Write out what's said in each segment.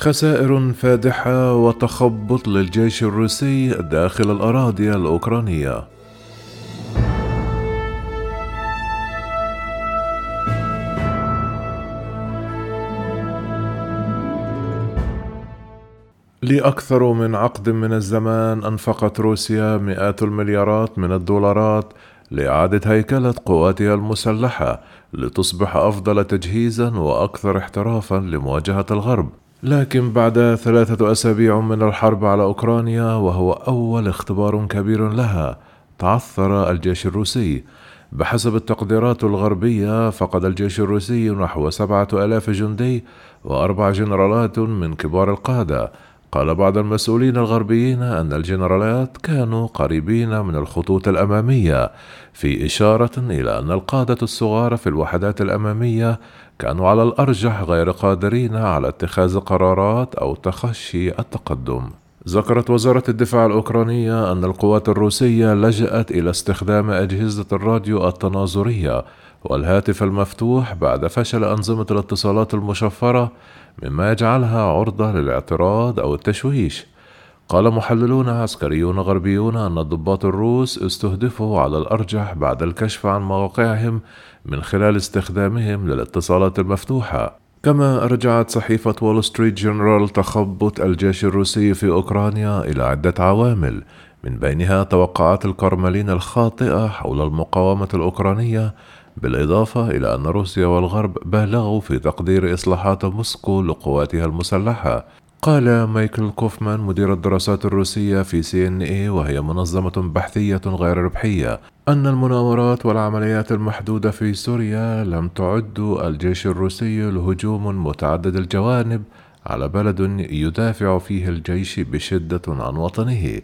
خسائر فادحة وتخبط للجيش الروسي داخل الأراضي الأوكرانية. لأكثر من عقد من الزمان أنفقت روسيا مئات المليارات من الدولارات لإعادة هيكلة قواتها المسلحة لتصبح أفضل تجهيزا وأكثر احترافا لمواجهة الغرب. لكن بعد ثلاثة أسابيع من الحرب على أوكرانيا وهو أول اختبار كبير لها تعثر الجيش الروسي. بحسب التقديرات الغربية فقد الجيش الروسي نحو سبعة ألاف جندي وأربع جنرالات من كبار القادة. قال بعض المسؤولين الغربيين أن الجنرالات كانوا قريبين من الخطوط الأمامية في إشارة إلى أن القادة الصغار في الوحدات الأمامية كانوا على الأرجح غير قادرين على اتخاذ قرارات أو تخشي التقدم. ذكرت وزارة الدفاع الأوكرانية أن القوات الروسية لجأت إلى استخدام أجهزة الراديو التناظرية والهاتف المفتوح بعد فشل أنظمة الاتصالات المشفرة مما يجعلها عرضة للاعتراض أو التشويش. قال محللون عسكريون غربيون أن الضباط الروس استهدفوا على الأرجح بعد الكشف عن مواقعهم من خلال استخدامهم للاتصالات المفتوحة. كما رجعت صحيفة وول ستريت جورنال تخبط الجيش الروسي في أوكرانيا إلى عدة عوامل من بينها توقعات الكرملين الخاطئة حول المقاومة الأوكرانية بالإضافة إلى أن روسيا والغرب بالغوا في تقدير إصلاحات موسكو لقواتها المسلحة. قال مايكل كوفمان مدير الدراسات الروسية في سي إن اي وهي منظمة بحثية غير ربحية أن المناورات والعمليات المحدودة في سوريا لم تعد الجيش الروسي لهجوم متعدد الجوانب على بلد يدافع فيه الجيش بشدة عن وطنه.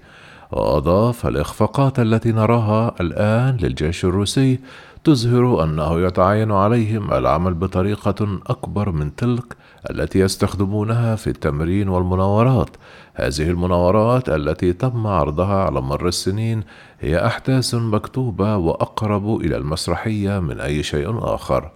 وأضاف الإخفاقات التي نراها الآن للجيش الروسي تظهر أنه يتعين عليهم العمل بطريقة أكبر من تلك التي يستخدمونها في التمرين والمناورات. هذه المناورات التي تم عرضها على مر السنين هي أحداث مكتوبة وأقرب إلى المسرحية من أي شيء آخر.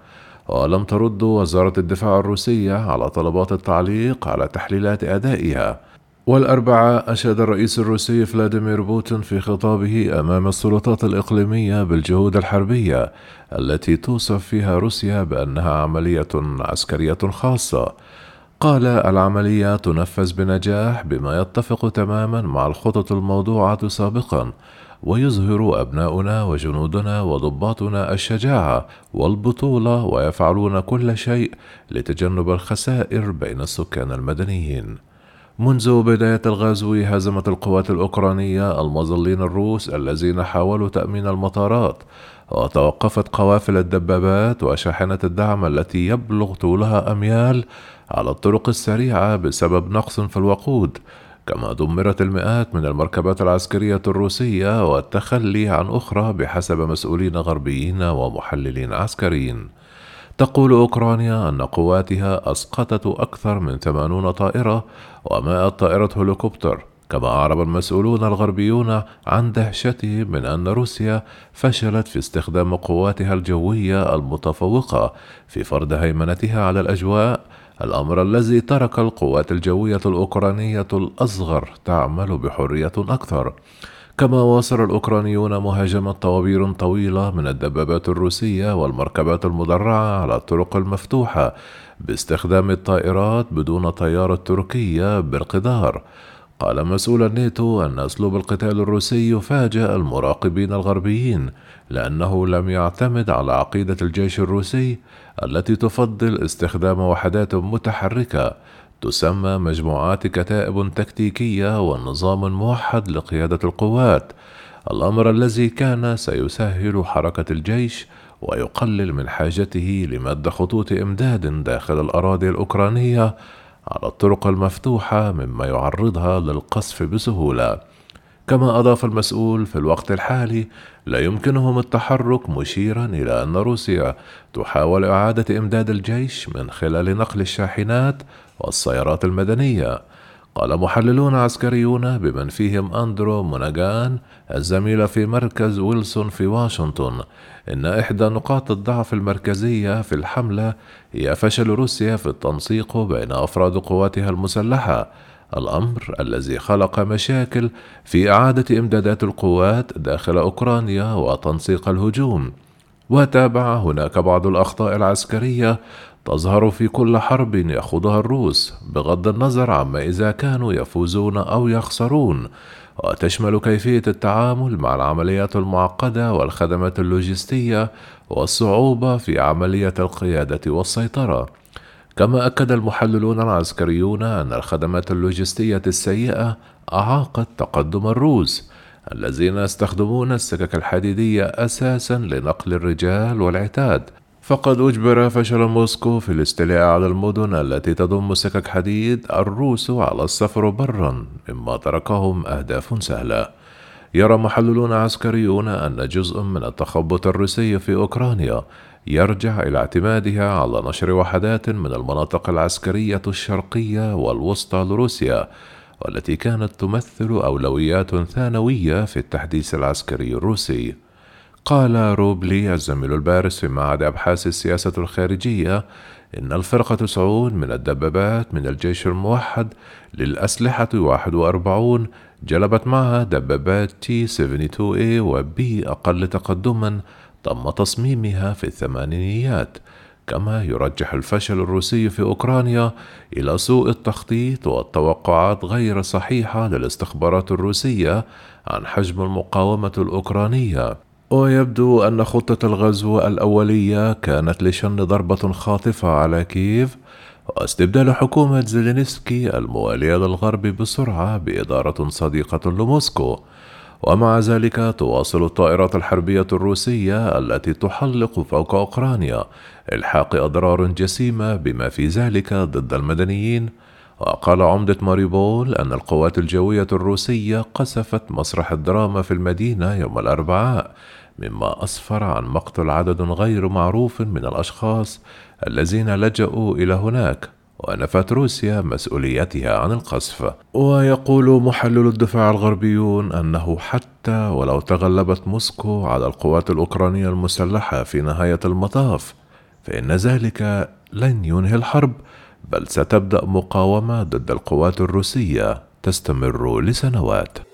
ولم ترد وزارة الدفاع الروسية على طلبات التعليق على تحليلات أدائها. والأربعاء أشاد الرئيس الروسي فلاديمير بوتين في خطابه أمام السلطات الإقليمية بالجهود الحربية التي توصف فيها روسيا بأنها عملية عسكرية خاصة. قال العملية تنفذ بنجاح بما يتفق تماما مع الخطط الموضوعة سابقا ويظهر أبناؤنا وجنودنا وضباطنا الشجاعة والبطولة ويفعلون كل شيء لتجنب الخسائر بين السكان المدنيين. منذ بداية الغزو هزمت القوات الأوكرانية المظلين الروس الذين حاولوا تأمين المطارات وتوقفت قوافل الدبابات وشاحنة الدعم التي يبلغ طولها أميال على الطرق السريعة بسبب نقص في الوقود. كما دمرت المئات من المركبات العسكرية الروسية والتخلي عن أخرى بحسب مسؤولين غربيين ومحللين عسكريين. تقول أوكرانيا أن قواتها أسقطت أكثر من 80 طائرة و100 طائرة هليكوبتر كما أعرب المسؤولون الغربيون عن دهشتهم من أن روسيا فشلت في استخدام قواتها الجوية المتفوقة في فرض هيمنتها على الأجواء الأمر الذي ترك القوات الجوية الأوكرانية الأصغر تعمل بحرية أكثر. كما واصل الأوكرانيون مهاجمة طوابير طويلة من الدبابات الروسية والمركبات المدرعة على الطرق المفتوحة باستخدام الطائرات بدون طيارة تركية بالقدار. قال مسؤول الناتو أن أسلوب القتال الروسي يفاجأ المراقبين الغربيين لأنه لم يعتمد على عقيدة الجيش الروسي التي تفضل استخدام وحدات متحركة تسمى مجموعات كتائب تكتيكية ونظام موحد لقيادة القوات. الأمر الذي كان سيسهل حركة الجيش ويقلل من حاجته لمد خطوط إمداد داخل الأراضي الأوكرانية على الطرق المفتوحة مما يعرضها للقصف بسهولة. كما أضاف المسؤول في الوقت الحالي لا يمكنهم التحرك مشيرا إلى أن روسيا تحاول إعادة إمداد الجيش من خلال نقل الشاحنات والسيارات المدنية. قال محللون عسكريون بمن فيهم أندرو موناغان الزميل في مركز ويلسون في واشنطن إن إحدى نقاط الضعف المركزية في الحملة هي فشل روسيا في التنسيق بين أفراد قواتها المسلحة الأمر الذي خلق مشاكل في إعادة إمدادات القوات داخل أوكرانيا وتنسيق الهجوم. وتابع هناك بعض الأخطاء العسكرية تظهر في كل حرب يخوضها الروس بغض النظر عما إذا كانوا يفوزون أو يخسرون. وتشمل كيفية التعامل مع العمليات المعقدة والخدمات اللوجستية والصعوبة في عملية القيادة والسيطرة. كما أكد المحللون العسكريون أن الخدمات اللوجستية السيئة أعاقت تقدم الروس الذين يستخدمون السكك الحديدية أساسا لنقل الرجال والعتاد. فقد أجبر فشل موسكو في الاستيلاء على المدن التي تضم سكك حديد الروس على السفر برا مما تركهم أهداف سهلة. يرى محللون عسكريون أن جزء من التخبط الروسي في أوكرانيا يرجع إلى اعتمادها على نشر وحدات من المناطق العسكرية الشرقية والوسطى لروسيا والتي كانت تمثل أولويات ثانوية في التحديث العسكري الروسي. قال روب لي الزميل البارز في معهد أبحاث السياسة الخارجية إن الفرقة تسعون من الدبابات من الجيش الموحد للأسلحة 41 جلبت معها دبابات تي 72A و B أقل تقدما تم تصميمها في الثمانينيات كما يرجح الفشل الروسي في أوكرانيا إلى سوء التخطيط والتوقعات غير صحيحة للاستخبارات الروسية عن حجم المقاومة الأوكرانية. ويبدو أن خطة الغزو الأولية كانت لشن ضربة خاطفة على كييف واستبدال حكومة زيلينسكي الموالية للغرب بسرعة بإدارة صديقة لموسكو. ومع ذلك تواصل الطائرات الحربية الروسية التي تحلق فوق أوكرانيا إلحاق أضرار جسيمة بما في ذلك ضد المدنيين. وقال عمدة ماريبول أن القوات الجوية الروسية قصفت مسرح الدراما في المدينة يوم الأربعاء مما أسفر عن مقتل عدد غير معروف من الأشخاص الذين لجأوا إلى هناك ونفت روسيا مسؤوليتها عن القصف. ويقول محلل الدفاع الغربيون أنه حتى ولو تغلبت موسكو على القوات الأوكرانية المسلحة في نهاية المطاف فإن ذلك لن ينهي الحرب. بل ستبدأ مقاومة ضد القوات الروسية تستمر لسنوات.